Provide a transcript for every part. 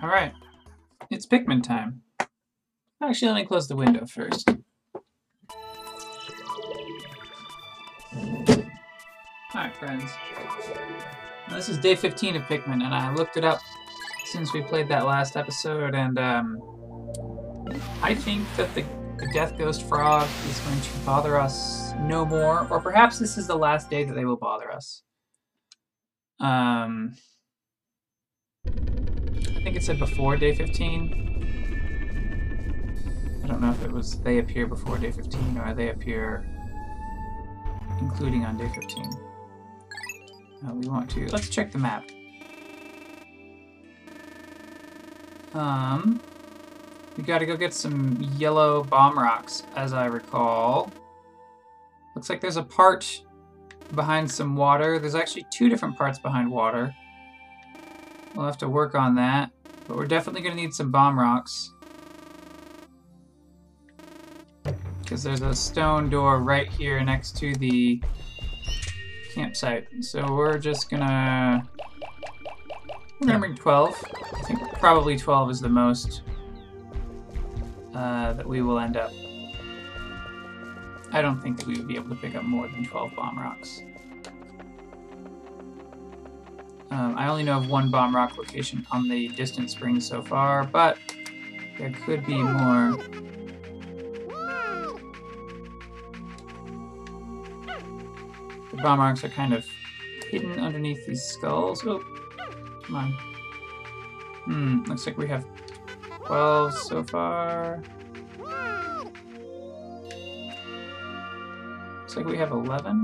Alright. It's Pikmin time. Actually, let me close the window first. Alright, friends. This is day 15 of Pikmin, and I looked it up since we played that last episode, and um, I think that the, the Death Ghost Frog is going to bother us no more, or perhaps this is the last day that they will bother us. Um, think it said before day 15. I don't know if it was they appear before day 15 or they appear including on day 15. Uh, we want to, let's check the map. Um, we gotta go get some yellow bomb rocks, as I recall. Looks like there's a part behind some water. There's actually two different parts behind water. We'll have to work on that. But we're definitely going to need some bomb rocks. Because there's a stone door right here next to the campsite. So we're just gonna... We're gonna bring 12. I think probably 12 is the most uh, that we will end up. I don't think that we would be able to pick up more than 12 bomb rocks. Um, I only know of one bomb rock location on the distant springs so far, but there could be more. The bomb rocks are kind of hidden underneath these skulls. Oh, come on. Hmm, looks like we have 12 so far. Looks like we have 11.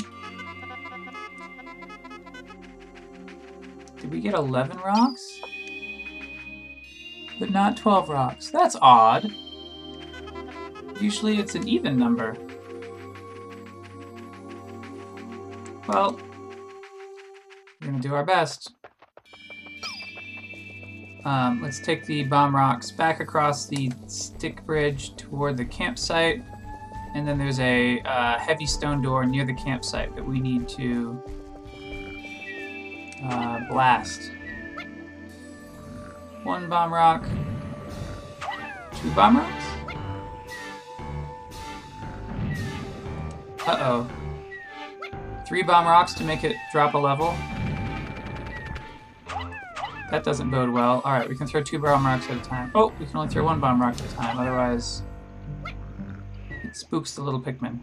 Did we get 11 rocks? But not 12 rocks. That's odd. Usually it's an even number. Well, we're gonna do our best. Um, let's take the bomb rocks back across the stick bridge toward the campsite. And then there's a uh, heavy stone door near the campsite that we need to uh, blast. One bomb rock. Two bomb rocks? Uh-oh. Three bomb rocks to make it drop a level. That doesn't bode well. Alright, we can throw two bomb rocks at a time. Oh, we can only throw one bomb rock at a time, otherwise it spooks the little Pikmin.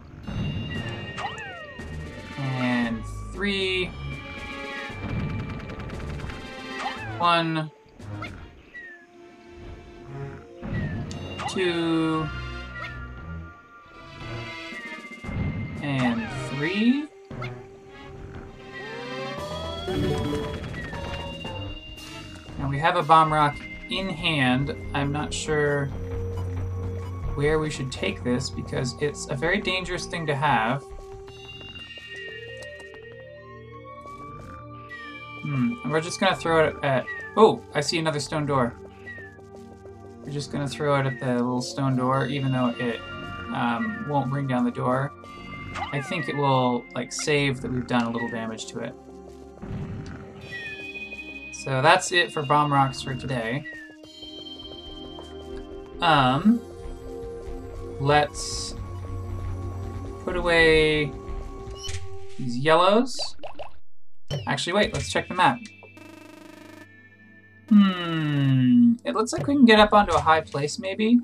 And three. One. Two. And three. Now we have a bomb rock in hand. I'm not sure where we should take this because it's a very dangerous thing to have. And we're just gonna throw it at... Oh, I see another stone door. We're just gonna throw it at the little stone door, even though it um, won't bring down the door. I think it will, like, save that we've done a little damage to it. So that's it for bomb rocks for today. Um, let's put away these yellows. Actually, wait, let's check the map. Hmm, it looks like we can get up onto a high place, maybe?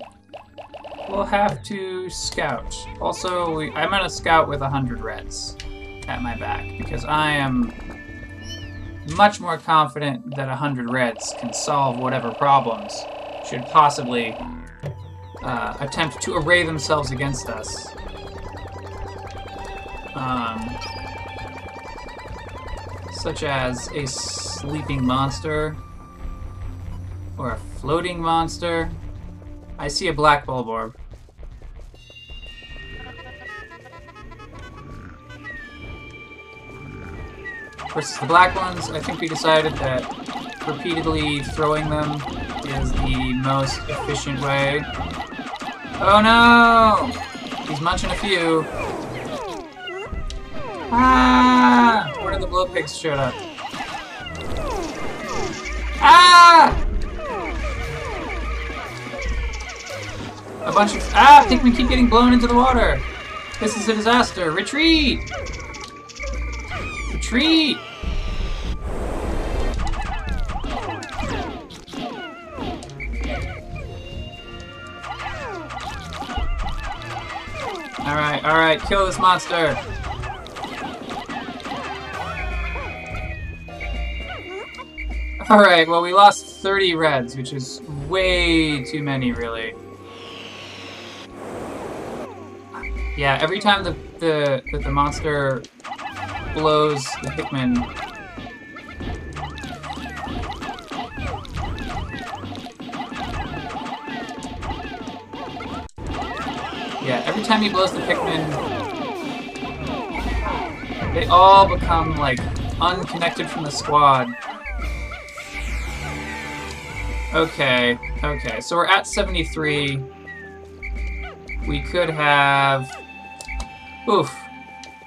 We'll have to scout. Also, we, I'm gonna scout with 100 reds at my back, because I am much more confident that 100 reds can solve whatever problems should possibly uh, attempt to array themselves against us. Um, such as a sleeping monster or a floating monster. I see a black bulb Bulborb. Versus the black ones, I think we decided that repeatedly throwing them is the most efficient way. Oh no! He's munching a few. Ah! one of the blow pigs showed up. Ah! A bunch of- Ah! I think we keep getting blown into the water! This is a disaster! Retreat! Retreat! Alright, alright, kill this monster! Alright, well we lost 30 reds, which is way too many, really. Yeah, every time the, the, the, the monster blows the Pikmin, Yeah, every time he blows the Pikmin, they all become, like, unconnected from the squad. Okay, okay, so we're at 73. We could have... Oof.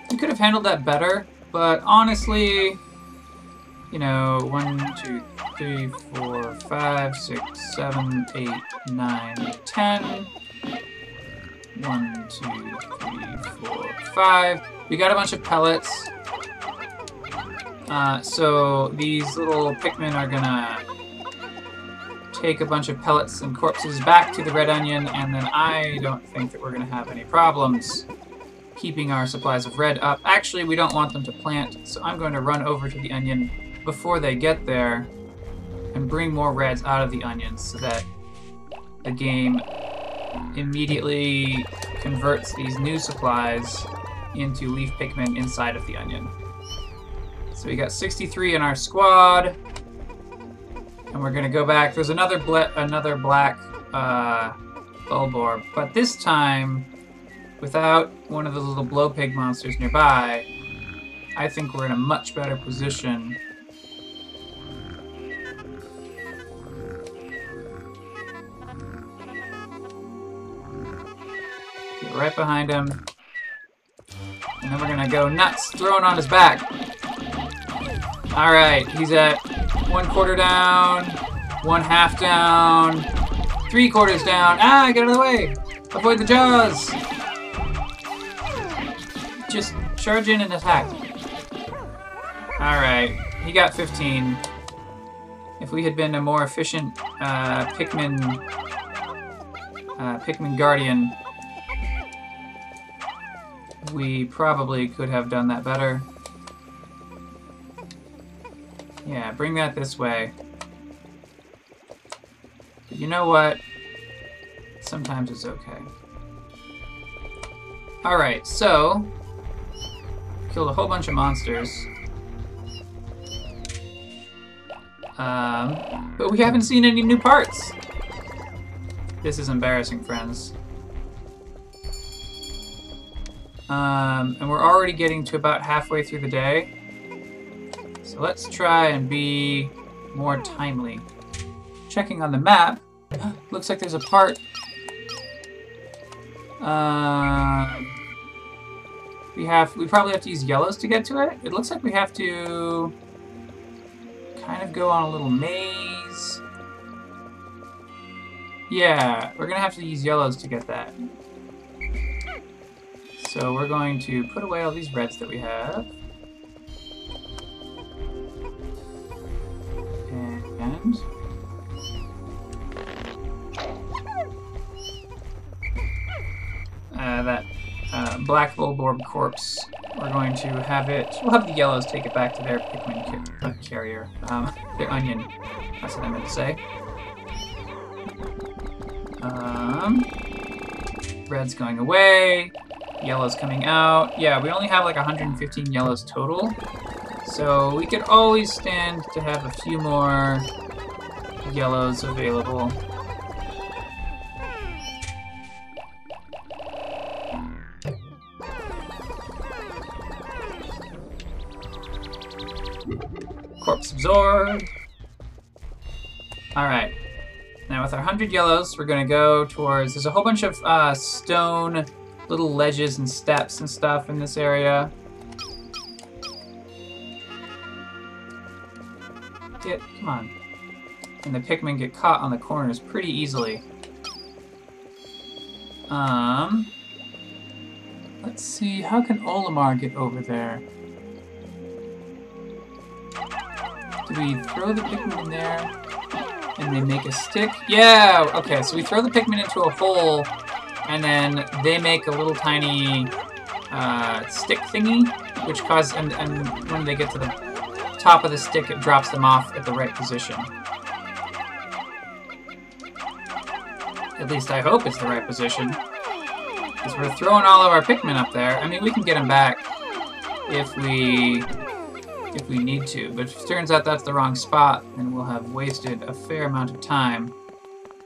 We could have handled that better, but honestly, you know, one, two, three, four, five, six, seven, eight, nine, ten. One, two, three, four, five. We got a bunch of pellets. Uh, so these little Pikmin are gonna take a bunch of pellets and corpses back to the Red Onion, and then I don't think that we're gonna have any problems keeping our supplies of red up. Actually, we don't want them to plant, so I'm going to run over to the onion before they get there and bring more reds out of the onions so that the game immediately converts these new supplies into leaf Pikmin inside of the onion. So we got 63 in our squad. And we're gonna go back. There's another another black uh, but this time without one of the little blow pig monsters nearby. I think we're in a much better position Get right behind him. And then we're gonna go nuts, throwing on his back. Alright, he's at one quarter down, one half down, three quarters down. Ah, get out of the way! Avoid the jaws! Just charge in and attack. Alright, he got 15. If we had been a more efficient uh, Pikmin, uh, Pikmin Guardian, we probably could have done that better. Yeah, bring that this way. But you know what? Sometimes it's okay. Alright, so... Killed a whole bunch of monsters. Um, but we haven't seen any new parts! This is embarrassing, friends. Um, and we're already getting to about halfway through the day. So let's try and be more timely. Checking on the map, looks like there's a part. Uh, we have, we probably have to use yellows to get to it. It looks like we have to kind of go on a little maze. Yeah, we're gonna have to use yellows to get that. So we're going to put away all these reds that we have. Uh, that uh, black Bulborb corpse, we're going to have it... We'll have the yellows take it back to their Pikmin car carrier. Um, their onion. That's what I meant to say. Um, red's going away. Yellows coming out. Yeah, we only have like 115 yellows total. So we could always stand to have a few more yellows available. Corpse absorbed. Alright. Now with our 100 yellows, we're to go towards... There's a whole bunch of uh, stone little ledges and steps and stuff in this area. Get, come on. And the Pikmin get caught on the corners pretty easily. Um, let's see. How can Olimar get over there? Do we throw the Pikmin in there and they make a stick? Yeah! Okay, so we throw the Pikmin into a hole and then they make a little tiny uh, stick thingy, which causes, and, and when they get to the top of the stick, it drops them off at the right position. At least I hope it's the right position. Because we're throwing all of our Pikmin up there. I mean, we can get them back if we if we need to. But if it turns out that's the wrong spot, then we'll have wasted a fair amount of time.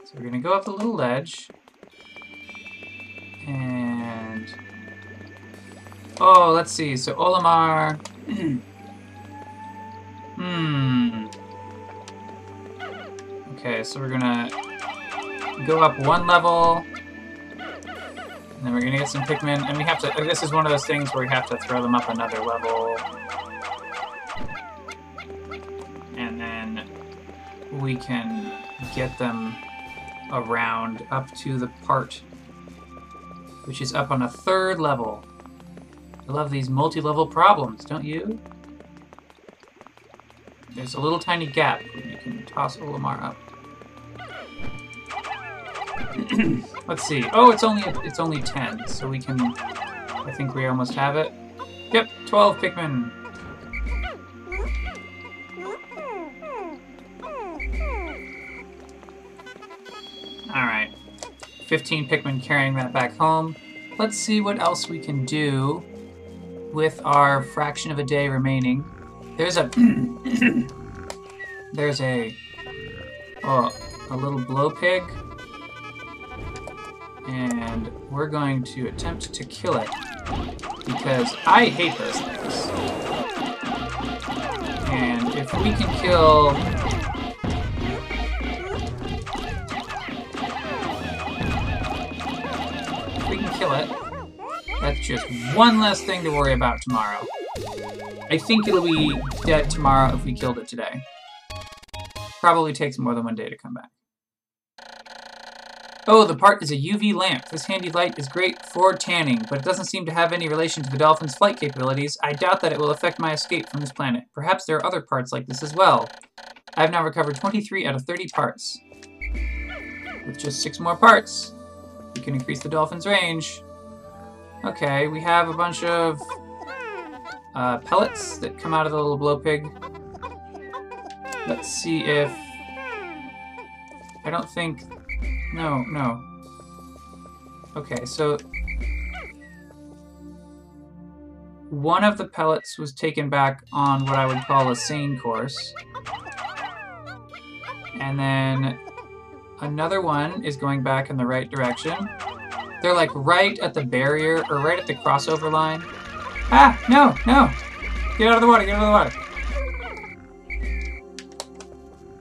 So we're going to go up the little ledge. And... Oh, let's see. So Olimar... hmm. Okay, so we're gonna go up one level. And then we're gonna get some Pikmin, and we have to, this is one of those things where we have to throw them up another level. And then we can get them around up to the part which is up on a third level. I love these multi-level problems, don't you? There's a little tiny gap where you can toss Olimar up. Let's see. Oh, it's only it's only 10, so we can... I think we almost have it. Yep, 12 Pikmin. Alright. 15 Pikmin carrying that back home. Let's see what else we can do with our fraction of a day remaining. There's a... there's a... Oh, a little blow pig and we're going to attempt to kill it because I hate those things. And if we can kill if we can kill it, that's just one less thing to worry about tomorrow. I think it'll be dead tomorrow if we killed it today. Probably takes more than one day to come back. Oh, the part is a UV lamp. This handy light is great for tanning, but it doesn't seem to have any relation to the dolphin's flight capabilities. I doubt that it will affect my escape from this planet. Perhaps there are other parts like this as well. I have now recovered 23 out of 30 parts. With just 6 more parts, we can increase the dolphin's range. Okay, we have a bunch of uh, pellets that come out of the little blow pig. Let's see if... I don't think no, no. Okay, so... One of the pellets was taken back on what I would call a sane course. And then another one is going back in the right direction. They're like right at the barrier, or right at the crossover line. Ah, no, no! Get out of the water, get out of the water.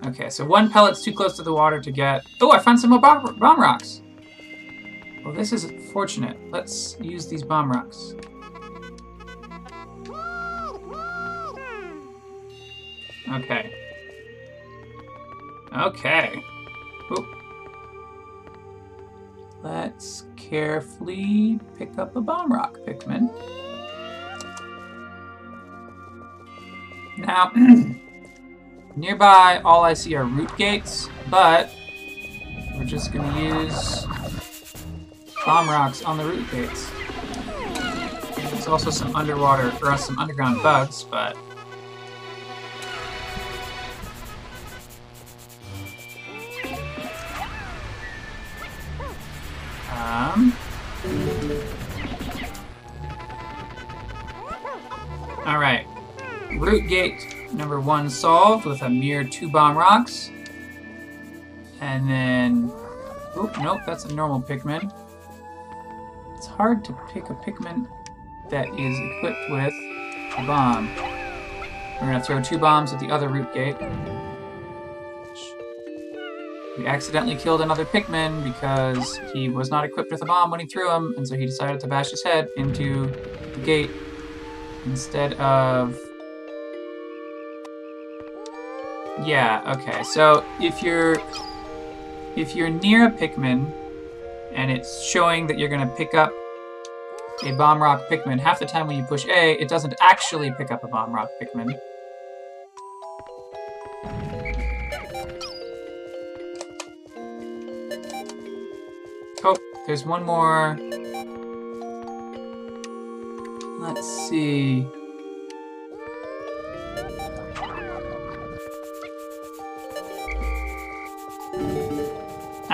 Okay, so one pellet's too close to the water to get... Oh, I found some more bomb, bomb rocks! Well, this is fortunate. Let's use these bomb rocks. Okay. Okay. Let's carefully pick up a bomb rock, Pikmin. Now... Nearby, all I see are root gates, but we're just gonna use bomb rocks on the root gates. There's also some underwater, or some underground bugs, but Um. All right. Root gate number one solved with a mere two bomb rocks. And then... Oop, nope, that's a normal Pikmin. It's hard to pick a Pikmin that is equipped with a bomb. We're to throw two bombs at the other root gate. We accidentally killed another Pikmin because he was not equipped with a bomb when he threw him, and so he decided to bash his head into the gate instead of yeah, okay. So if you're if you're near a Pikmin and it's showing that you're to pick up a Bomb Rock Pikmin. Half the time when you push A, it doesn't actually pick up a Bomb Rock Pikmin. Oh, there's one more. Let's see.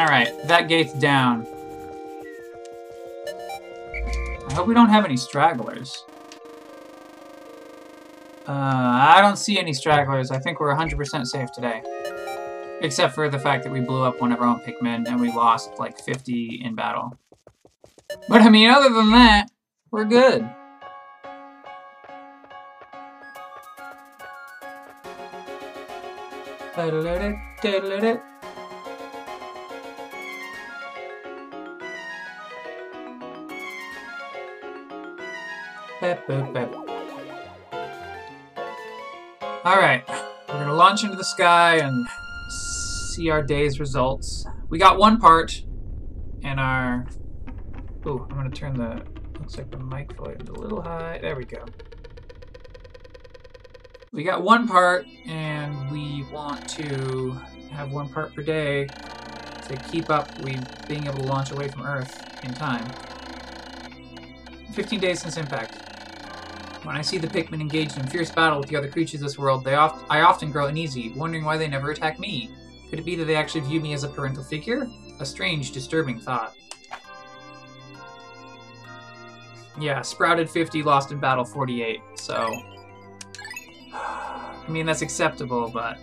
Alright, that gate's down. I hope we don't have any stragglers. Uh, I don't see any stragglers. I think we're 100% safe today. Except for the fact that we blew up one of our own Pikmin and we lost like 50 in battle. But I mean, other than that, we're good. Alright, we're gonna launch into the sky and see our day's results. We got one part in our... Ooh, I'm gonna turn the... Looks like the mic volume's a little high. There we go. We got one part, and we want to have one part per day to keep up we being able to launch away from Earth in time. 15 days since impact. When I see the Pikmin engaged in fierce battle with the other creatures of this world, they oft I often grow uneasy, wondering why they never attack me. Could it be that they actually view me as a parental figure? A strange, disturbing thought. Yeah, Sprouted 50, Lost in Battle 48, so... I mean, that's acceptable, but...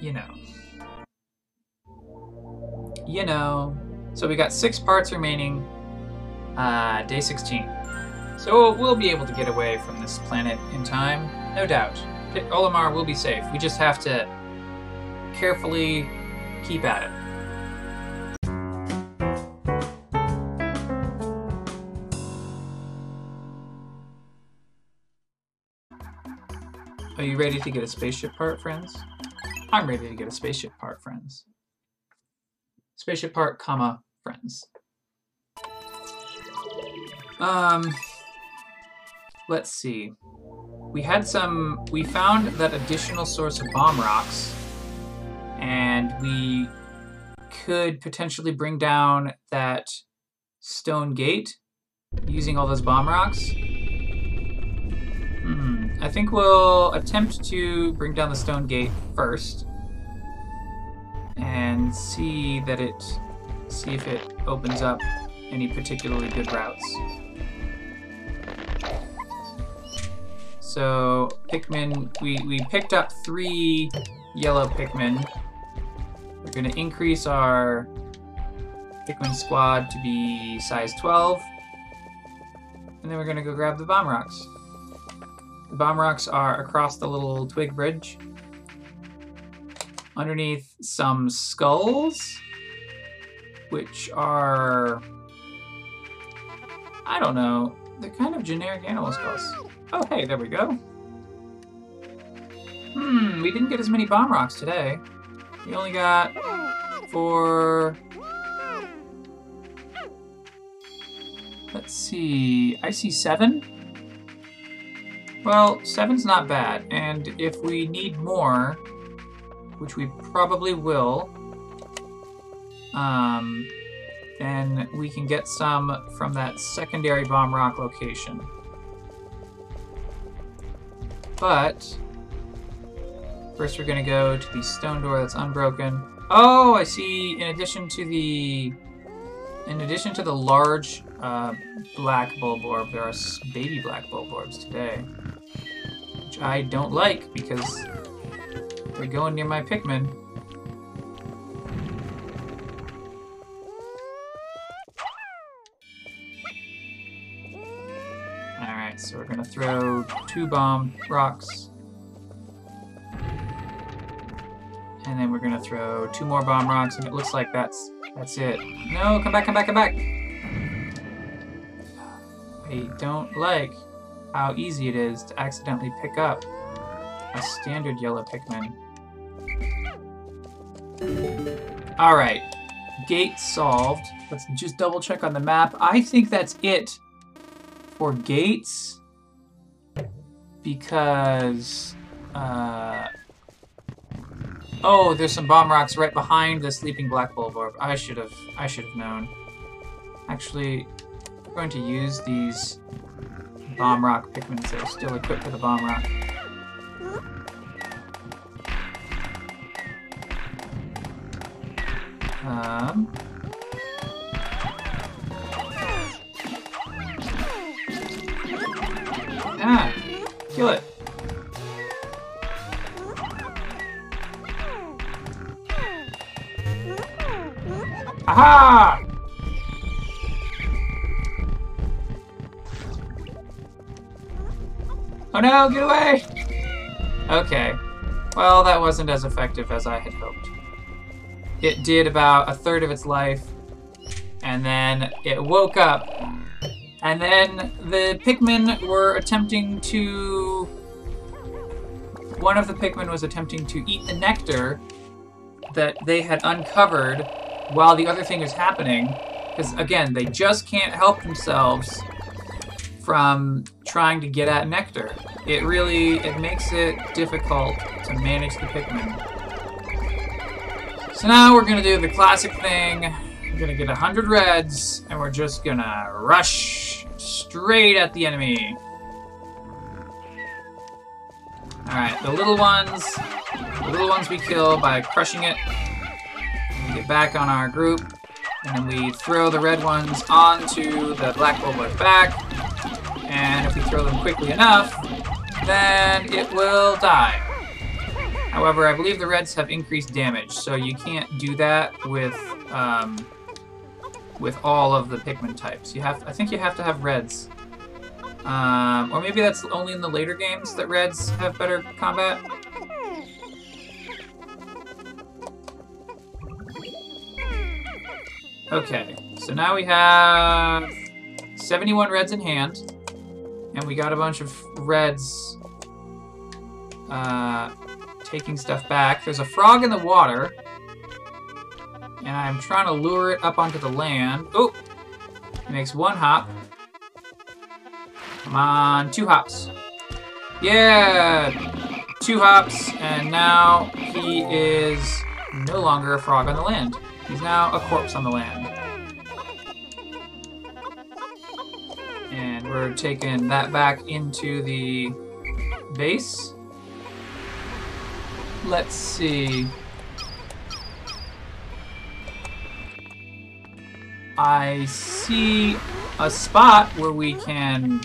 You know. You know. So we got six parts remaining. Uh, day 16. So we'll be able to get away from this planet in time, no doubt. Olimar will be safe. We just have to carefully keep at it. Are you ready to get a spaceship part, friends? I'm ready to get a spaceship part, friends. Spaceship part, comma, friends. Um, let's see. We had some, we found that additional source of bomb rocks, and we could potentially bring down that stone gate using all those bomb rocks. Hmm. I think we'll attempt to bring down the stone gate first and see that it, see if it opens up any particularly good routes. So Pikmin, we, we picked up three yellow Pikmin. We're gonna increase our Pikmin squad to be size 12. And then we're gonna go grab the bomb rocks. The bomb rocks are across the little twig bridge. Underneath some skulls, which are, I don't know, they're kind of generic animal skulls. Oh, hey, there we go. Hmm, we didn't get as many bomb rocks today. We only got four... Let's see, I see seven? Well, seven's not bad, and if we need more, which we probably will, um, then we can get some from that secondary bomb rock location. But first we're gonna go to the stone door that's unbroken. Oh, I see. In addition to the, in addition to the large uh, black Bulborb, there are baby black Bulborbs today, which I don't like because they're going near my Pikmin. So we're gonna throw two bomb rocks. And then we're gonna throw two more bomb rocks, and it looks like that's that's it. No, come back, come back, come back! I don't like how easy it is to accidentally pick up a standard yellow Pikmin. Alright. gate solved. Let's just double check on the map. I think that's it for gates because uh, oh, there's some bomb rocks right behind the sleeping black Bulborb. I should have I should have known. Actually, we're going to use these bomb rock Pikmins that are still equipped for the bomb rock. Um, ah, kill it. Aha! Oh no, get away! Okay. Well, that wasn't as effective as I had hoped. It did about a third of its life, and then it woke up. And then the Pikmin were attempting to. One of the Pikmin was attempting to eat the nectar that they had uncovered while the other thing was happening. Because, again, they just can't help themselves from trying to get at nectar. It really it makes it difficult to manage the Pikmin. So now we're gonna do the classic thing. We're gonna get a hundred reds, and we're just gonna rush straight at the enemy. Alright, the little ones, the little ones we kill by crushing it. We get back on our group, and then we throw the red ones onto the black bulb's back. And if we throw them quickly enough, then it will die. However, I believe the reds have increased damage, so you can't do that with um, with all of the Pikmin types. You have, I think, you have to have reds, um, or maybe that's only in the later games that reds have better combat. Okay, so now we have 71 reds in hand, and we got a bunch of reds uh, taking stuff back. There's a frog in the water, and I'm trying to lure it up onto the land. Oh, makes one hop. Come on, two hops. Yeah, two hops, and now he is no longer a frog on the land. He's now a corpse on the land. And we're taking that back into the base. Let's see. I see a spot where we can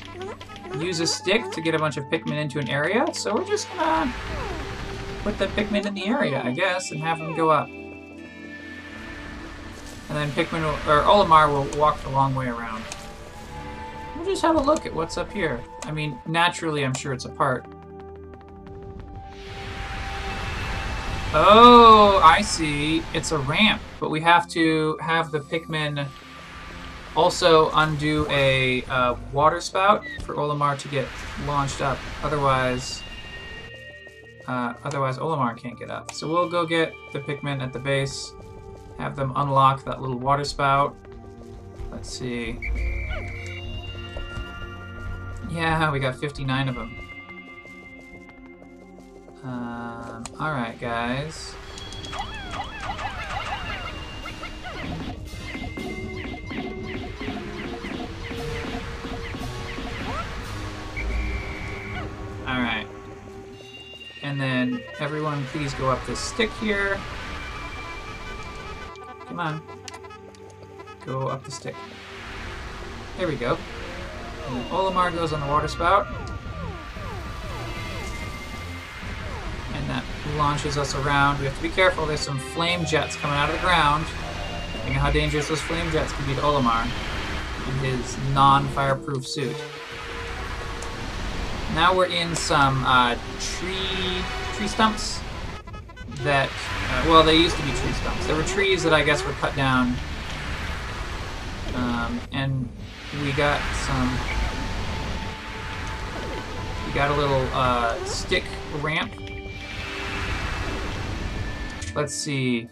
use a stick to get a bunch of Pikmin into an area, so we're just gonna put the Pikmin in the area, I guess, and have them go up. And then Pikmin will, or Olimar will walk the long way around. We'll just have a look at what's up here. I mean, naturally, I'm sure it's a part. Oh, I see. It's a ramp, but we have to have the Pikmin also undo a uh, water spout for Olimar to get launched up. Otherwise, uh, otherwise Olimar can't get up. So we'll go get the Pikmin at the base, have them unlock that little water spout. Let's see. Yeah, we got 59 of them. Um, alright, guys. And then everyone please go up this stick here. Come on. Go up the stick. There we go. And then Olimar goes on the water spout. And that launches us around. We have to be careful. There's some flame jets coming out of the ground. Think how dangerous those flame jets can be to Olimar in his non-fireproof suit. Now we're in some uh, tree tree stumps that, uh, well, they used to be tree stumps. There were trees that I guess were cut down, um, and we got some. We got a little uh, stick ramp. Let's see.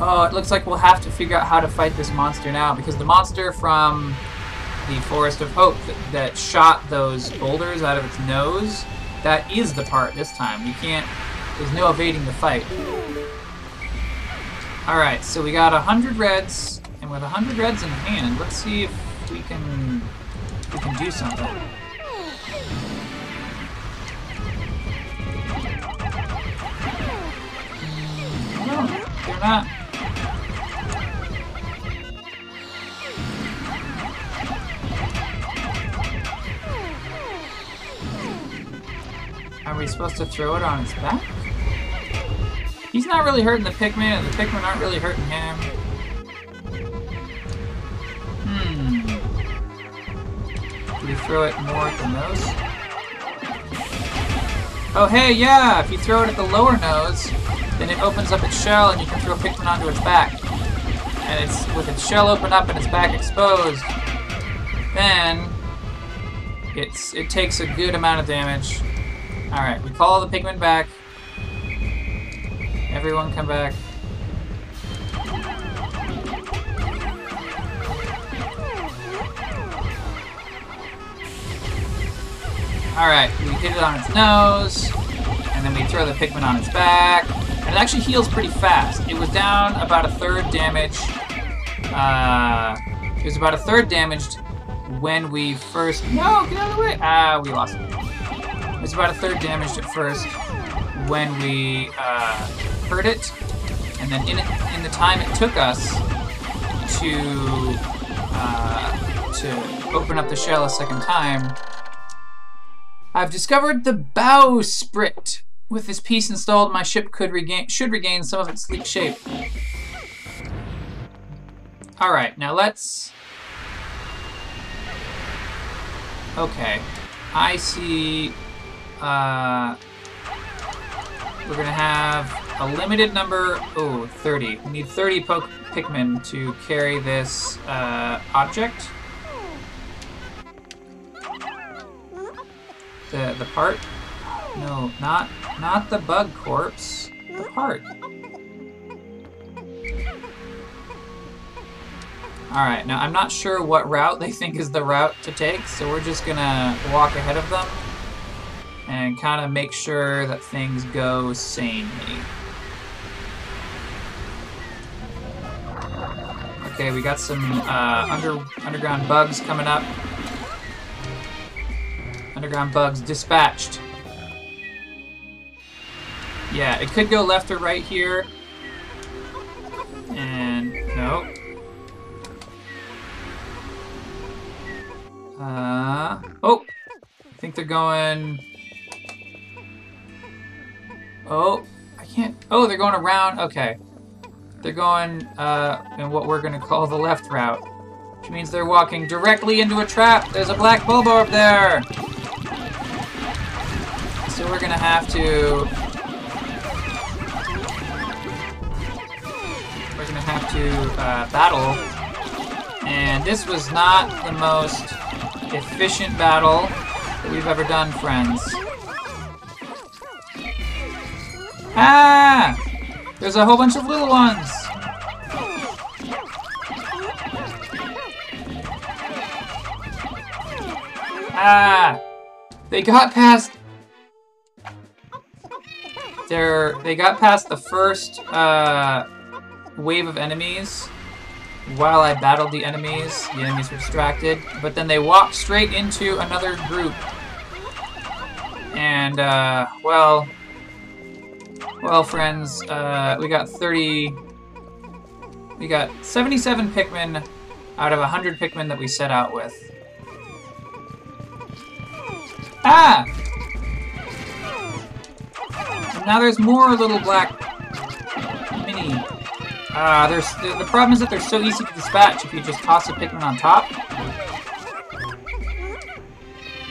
Oh, it looks like we'll have to figure out how to fight this monster now because the monster from the Forest of Hope that, that shot those boulders out of its nose, that is the part this time. You can't, there's no evading the fight. Alright, so we got a hundred reds, and with a hundred reds in hand, let's see if we can, we can do something. No, they're not. Are we supposed to throw it on its back? He's not really hurting the Pikmin, and the Pikmin aren't really hurting him. Hmm. Do we throw it more at the nose? Oh, hey, yeah! If you throw it at the lower nose, then it opens up its shell and you can throw Pikmin onto its back. And it's with its shell open up and its back exposed, then it's it takes a good amount of damage. Alright, we call the Pikmin back. Everyone come back. Alright, we hit it on its nose, and then we throw the Pikmin on its back. And it actually heals pretty fast. It was down about a third damage. Uh, it was about a third damaged when we first... No, get out of the way! Ah, we lost it. Was about a third damaged at first when we uh, hurt it. And then in, it, in the time it took us to, uh, to open up the shell a second time, I've discovered the bowsprit. With this piece installed, my ship could regain should regain some of its sleek shape. Alright, now let's... Okay. I see... Uh, we're gonna have a limited number... Oh, 30. We need 30 poke Pikmin to carry this uh, object. The, the part? No, not not the bug corpse. The part. Alright, now I'm not sure what route they think is the route to take, so we're just gonna walk ahead of them and kind of make sure that things go sanely. Okay, we got some uh, under underground bugs coming up. Underground bugs dispatched. Yeah, it could go left or right here. And no. Uh oh. I think they're going Oh, I can't Oh, they're going around. Okay. They're going uh in what we're gonna call the left route. Which means they're walking directly into a trap. There's a black Bulborb there. So we're gonna have to we're gonna have to uh, battle. And this was not the most efficient battle that we've ever done, friends. Ah! There's a whole bunch of little ones! Ah! They got past they're they got past the first uh, wave of enemies while I battled the enemies. The enemies were distracted, but then they walked straight into another group. And uh, well, well, friends, uh, we got 30. We got 77 Pikmin out of 100 Pikmin that we set out with. Ah! Now there's more little black mini. Ah, uh, there's the, the problem is that they're so easy to dispatch if you just toss a Pikmin on top.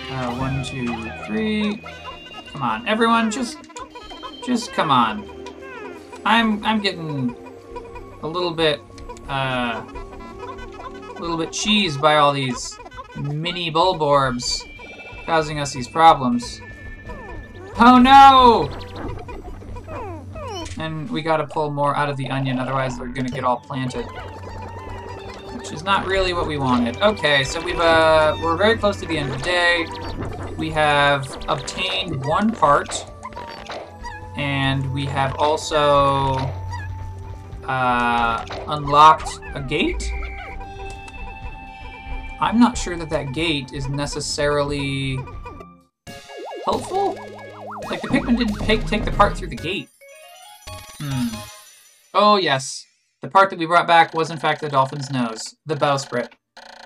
Uh, one, two, three. Come on, everyone, just, just come on. I'm, I'm getting a little bit, uh, a little bit cheesed by all these mini Bulborbs causing us these problems. Oh no! And we gotta pull more out of the onion, otherwise they're gonna get all planted. Which is not really what we wanted. Okay, so we've, uh, we're very close to the end of the day. We have obtained one part. And we have also, uh, unlocked a gate. I'm not sure that that gate is necessarily helpful. Like, the Pikmin didn't take, take the part through the gate. Hmm. Oh, yes. The part that we brought back was, in fact, the dolphin's nose. The bowsprit.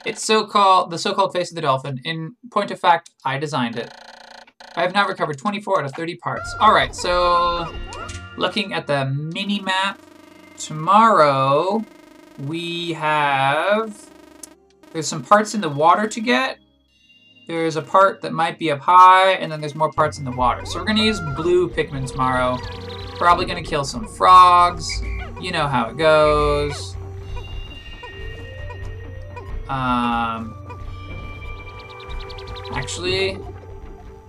It's so-called the so-called face of the dolphin. In point of fact, I designed it. I have now recovered 24 out of 30 parts. Alright, so... Looking at the mini-map, tomorrow we have... There's some parts in the water to get. There's a part that might be up high, and then there's more parts in the water. So we're to use blue Pikmin tomorrow. Probably to kill some frogs. You know how it goes. Um, actually,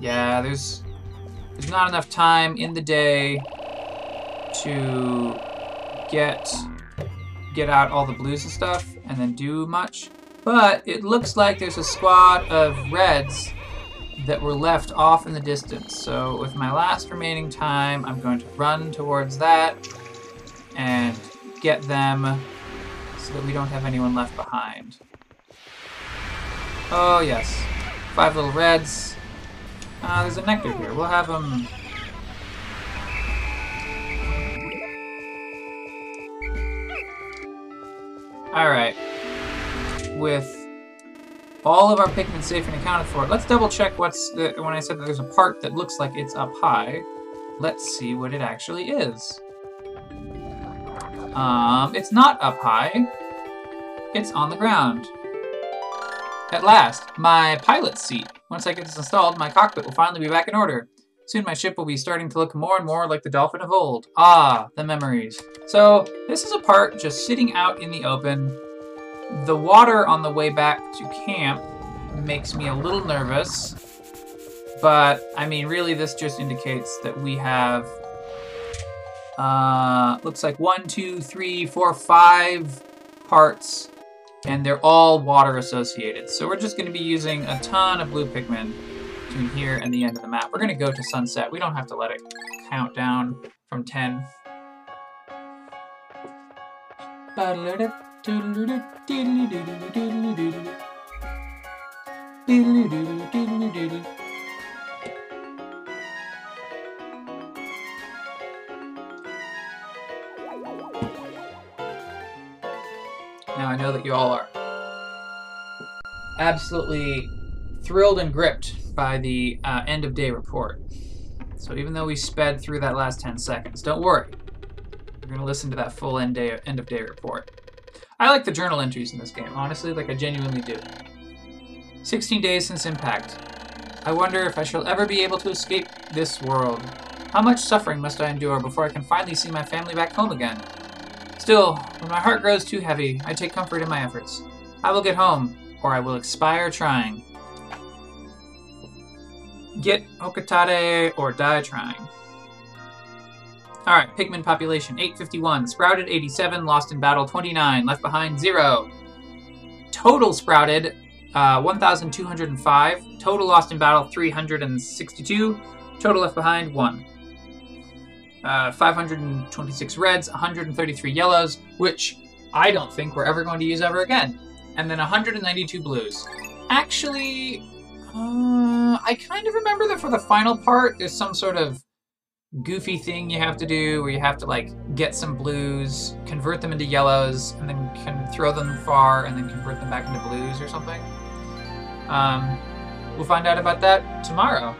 yeah, there's there's not enough time in the day to get get out all the blues and stuff and then do much. But it looks like there's a squad of reds that were left off in the distance. So with my last remaining time, I'm going to run towards that and get them so that we don't have anyone left behind. Oh yes, five little reds. Ah, uh, there's a nectar here. We'll have them... Alright with all of our Pikmin safe and accounted for. Let's double check what's the, when I said that there's a part that looks like it's up high. Let's see what it actually is. Um, it's not up high. It's on the ground. At last, my pilot seat. Once I get this installed, my cockpit will finally be back in order. Soon my ship will be starting to look more and more like the Dolphin of old. Ah, the memories. So, this is a part just sitting out in the open, the water on the way back to camp makes me a little nervous, but I mean, really, this just indicates that we have, uh, looks like one, two, three, four, five parts, and they're all water associated. So we're just going to be using a ton of blue Pikmin between here and the end of the map. We're going to go to sunset. We don't have to let it count down from 10. I know that you all are absolutely thrilled and gripped by the uh, end of day report. So even though we sped through that last 10 seconds, don't worry. We're going to listen to that full end, day, end of day report. I like the journal entries in this game, honestly, like I genuinely do. 16 days since impact. I wonder if I shall ever be able to escape this world. How much suffering must I endure before I can finally see my family back home again? Still, when my heart grows too heavy, I take comfort in my efforts. I will get home, or I will expire trying. Get Hocotate or die trying. Alright, Pikmin population 851, Sprouted 87, Lost in Battle 29, Left Behind 0. Total Sprouted uh, 1,205, Total Lost in Battle 362, Total Left Behind 1. Uh, 526 reds, 133 yellows, which I don't think we're ever going to use ever again. And then 192 blues. Actually, uh, I kind of remember that for the final part, there's some sort of goofy thing you have to do where you have to like get some blues, convert them into yellows, and then can throw them far and then convert them back into blues or something. Um, we'll find out about that tomorrow.